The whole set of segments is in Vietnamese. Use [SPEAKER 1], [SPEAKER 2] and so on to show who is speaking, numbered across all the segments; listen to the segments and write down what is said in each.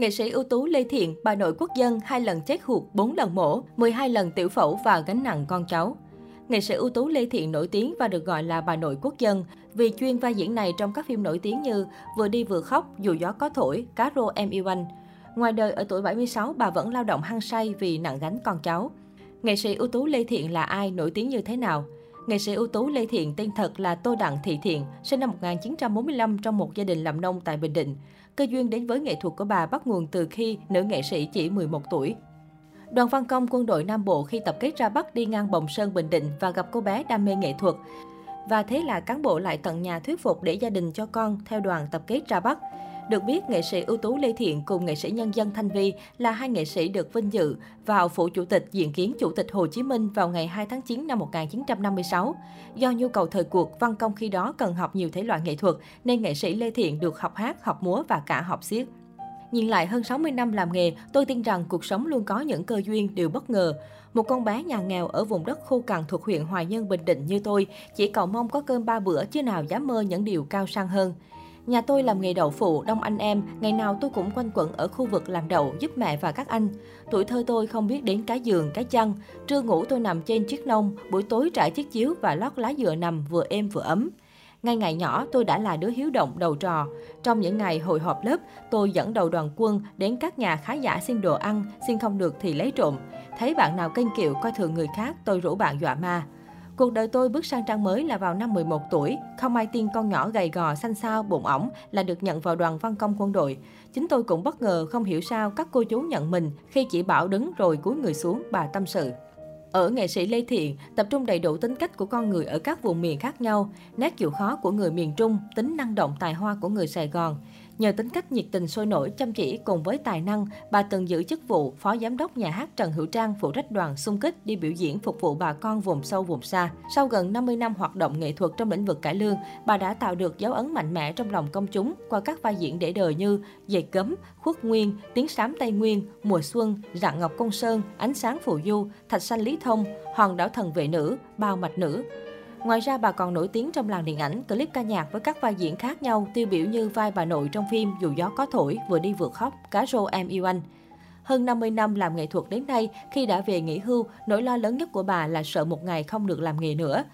[SPEAKER 1] Nghệ sĩ ưu tú Lê Thiện, bà nội quốc dân, hai lần chết hụt, bốn lần mổ, 12 lần tiểu phẫu và gánh nặng con cháu. Nghệ sĩ ưu tú Lê Thiện nổi tiếng và được gọi là bà nội quốc dân vì chuyên vai diễn này trong các phim nổi tiếng như Vừa đi vừa khóc, Dù gió có thổi, Cá rô em yêu anh. Ngoài đời ở tuổi 76, bà vẫn lao động hăng say vì nặng gánh con cháu. Nghệ sĩ ưu tú Lê Thiện là ai, nổi tiếng như thế nào? Nghệ sĩ ưu tú Lê Thiện tên thật là Tô Đặng Thị Thiện, sinh năm 1945 trong một gia đình làm nông tại Bình Định. Cơ duyên đến với nghệ thuật của bà bắt nguồn từ khi nữ nghệ sĩ chỉ 11 tuổi. Đoàn văn công quân đội Nam Bộ khi tập kết ra Bắc đi ngang Bồng Sơn Bình Định và gặp cô bé đam mê nghệ thuật. Và thế là cán bộ lại tận nhà thuyết phục để gia đình cho con theo đoàn tập kết ra Bắc. Được biết, nghệ sĩ ưu tú Lê Thiện cùng nghệ sĩ nhân dân Thanh Vi là hai nghệ sĩ được vinh dự vào phủ chủ tịch diện kiến Chủ tịch Hồ Chí Minh vào ngày 2 tháng 9 năm 1956. Do nhu cầu thời cuộc, văn công khi đó cần học nhiều thể loại nghệ thuật, nên nghệ sĩ Lê Thiện được học hát, học múa và cả học xiếc. Nhìn lại hơn 60 năm làm nghề, tôi tin rằng cuộc sống luôn có những cơ duyên, điều bất ngờ. Một con bé nhà nghèo ở vùng đất khô cằn thuộc huyện Hoài Nhân, Bình Định như tôi, chỉ cầu mong có cơm ba bữa chứ nào dám mơ những điều cao sang hơn. Nhà tôi làm nghề đậu phụ, đông anh em, ngày nào tôi cũng quanh quẩn ở khu vực làm đậu giúp mẹ và các anh. Tuổi thơ tôi không biết đến cái giường, cái chăn. Trưa ngủ tôi nằm trên chiếc nông, buổi tối trải chiếc chiếu và lót lá dừa nằm vừa êm vừa ấm. Ngay ngày nhỏ, tôi đã là đứa hiếu động đầu trò. Trong những ngày hội họp lớp, tôi dẫn đầu đoàn quân đến các nhà khá giả xin đồ ăn, xin không được thì lấy trộm. Thấy bạn nào kênh kiệu coi thường người khác, tôi rủ bạn dọa ma. Cuộc đời tôi bước sang trang mới là vào năm 11 tuổi. Không ai tin con nhỏ gầy gò, xanh xao, bụng ỏng là được nhận vào đoàn văn công quân đội. Chính tôi cũng bất ngờ không hiểu sao các cô chú nhận mình khi chỉ bảo đứng rồi cúi người xuống bà tâm sự. Ở nghệ sĩ Lê Thiện, tập trung đầy đủ tính cách của con người ở các vùng miền khác nhau, nét chịu khó của người miền Trung, tính năng động tài hoa của người Sài Gòn. Nhờ tính cách nhiệt tình sôi nổi, chăm chỉ cùng với tài năng, bà từng giữ chức vụ Phó Giám đốc nhà hát Trần Hữu Trang phụ trách đoàn xung kích đi biểu diễn phục vụ bà con vùng sâu vùng xa. Sau gần 50 năm hoạt động nghệ thuật trong lĩnh vực cải lương, bà đã tạo được dấu ấn mạnh mẽ trong lòng công chúng qua các vai diễn để đời như Dệt cấm Khuất Nguyên, Tiếng sám Tây Nguyên, Mùa Xuân, Rạng Ngọc Công Sơn, Ánh sáng Phù Du, Thạch Xanh Lý Thông, Hòn đảo thần vệ nữ, Bao mạch nữ. Ngoài ra, bà còn nổi tiếng trong làng điện ảnh, clip ca nhạc với các vai diễn khác nhau, tiêu biểu như vai bà nội trong phim Dù gió có thổi, Vừa đi vừa khóc, Cá rô em yêu anh. Hơn 50 năm làm nghệ thuật đến nay, khi đã về nghỉ hưu, nỗi lo lớn nhất của bà là sợ một ngày không được làm nghề nữa.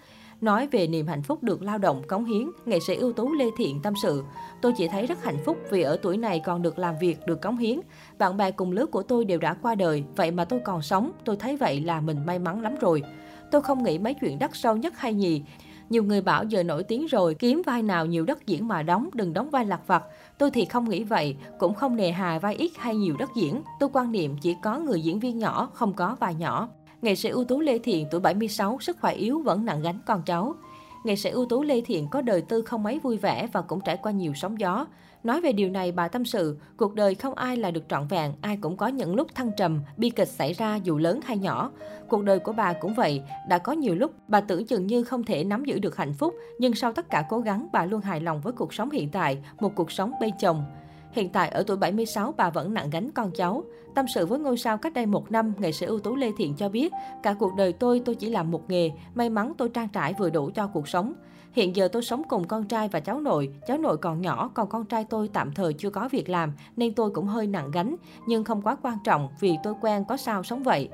[SPEAKER 1] Nói về niềm hạnh phúc được lao động, cống hiến, nghệ sĩ ưu tú Lê Thiện tâm sự. Tôi chỉ thấy rất hạnh phúc vì ở tuổi này còn được làm việc, được cống hiến. Bạn bè cùng lứa của tôi đều đã qua đời, vậy mà tôi còn sống, tôi thấy vậy là mình may mắn lắm rồi. Tôi không nghĩ mấy chuyện đắt sâu nhất hay nhì. Nhiều người bảo giờ nổi tiếng rồi, kiếm vai nào nhiều đất diễn mà đóng, đừng đóng vai lạc vặt. Tôi thì không nghĩ vậy, cũng không nề hà vai ít hay nhiều đất diễn. Tôi quan niệm chỉ có người diễn viên nhỏ, không có vai nhỏ. Nghệ sĩ ưu tú Lê Thiện tuổi 76, sức khỏe yếu vẫn nặng gánh con cháu. Nghệ sĩ ưu tú Lê Thiện có đời tư không mấy vui vẻ và cũng trải qua nhiều sóng gió. Nói về điều này, bà tâm sự, cuộc đời không ai là được trọn vẹn, ai cũng có những lúc thăng trầm, bi kịch xảy ra dù lớn hay nhỏ. Cuộc đời của bà cũng vậy, đã có nhiều lúc bà tưởng chừng như không thể nắm giữ được hạnh phúc, nhưng sau tất cả cố gắng, bà luôn hài lòng với cuộc sống hiện tại, một cuộc sống bên chồng. Hiện tại ở tuổi 76, bà vẫn nặng gánh con cháu. Tâm sự với ngôi sao cách đây một năm, nghệ sĩ ưu tú Lê Thiện cho biết, cả cuộc đời tôi, tôi chỉ làm một nghề, may mắn tôi trang trải vừa đủ cho cuộc sống. Hiện giờ tôi sống cùng con trai và cháu nội, cháu nội còn nhỏ, còn con trai tôi tạm thời chưa có việc làm, nên tôi cũng hơi nặng gánh, nhưng không quá quan trọng vì tôi quen có sao sống vậy.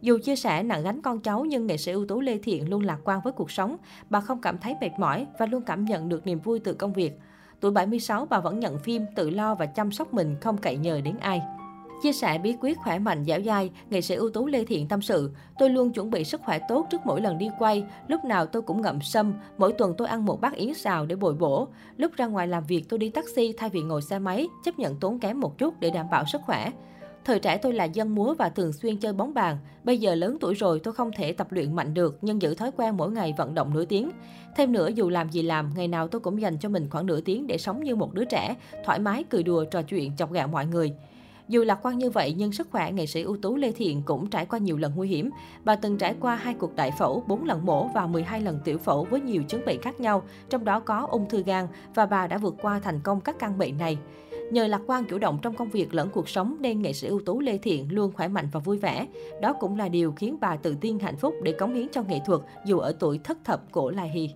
[SPEAKER 1] Dù chia sẻ nặng gánh con cháu nhưng nghệ sĩ ưu tú Lê Thiện luôn lạc quan với cuộc sống. Bà không cảm thấy mệt mỏi và luôn cảm nhận được niềm vui từ công việc. Tuổi 76 bà vẫn nhận phim, tự lo và chăm sóc mình không cậy nhờ đến ai. Chia sẻ bí quyết khỏe mạnh dẻo dai, nghệ sĩ ưu tú Lê Thiện tâm sự, tôi luôn chuẩn bị sức khỏe tốt trước mỗi lần đi quay, lúc nào tôi cũng ngậm sâm, mỗi tuần tôi ăn một bát yến xào để bồi bổ. Lúc ra ngoài làm việc tôi đi taxi thay vì ngồi xe máy, chấp nhận tốn kém một chút để đảm bảo sức khỏe. Thời trẻ tôi là dân múa và thường xuyên chơi bóng bàn. Bây giờ lớn tuổi rồi tôi không thể tập luyện mạnh được nhưng giữ thói quen mỗi ngày vận động nửa tiếng. Thêm nữa dù làm gì làm, ngày nào tôi cũng dành cho mình khoảng nửa tiếng để sống như một đứa trẻ, thoải mái cười đùa trò chuyện chọc ghẹo mọi người. Dù lạc quan như vậy nhưng sức khỏe nghệ sĩ ưu tú Lê Thiện cũng trải qua nhiều lần nguy hiểm. Bà từng trải qua hai cuộc đại phẫu, 4 lần mổ và 12 lần tiểu phẫu với nhiều chứng bệnh khác nhau, trong đó có ung thư gan và bà đã vượt qua thành công các căn bệnh này. Nhờ lạc quan chủ động trong công việc lẫn cuộc sống nên nghệ sĩ ưu tú Lê Thiện luôn khỏe mạnh và vui vẻ. Đó cũng là điều khiến bà tự tin hạnh phúc để cống hiến cho nghệ thuật dù ở tuổi thất thập của Lai Hy.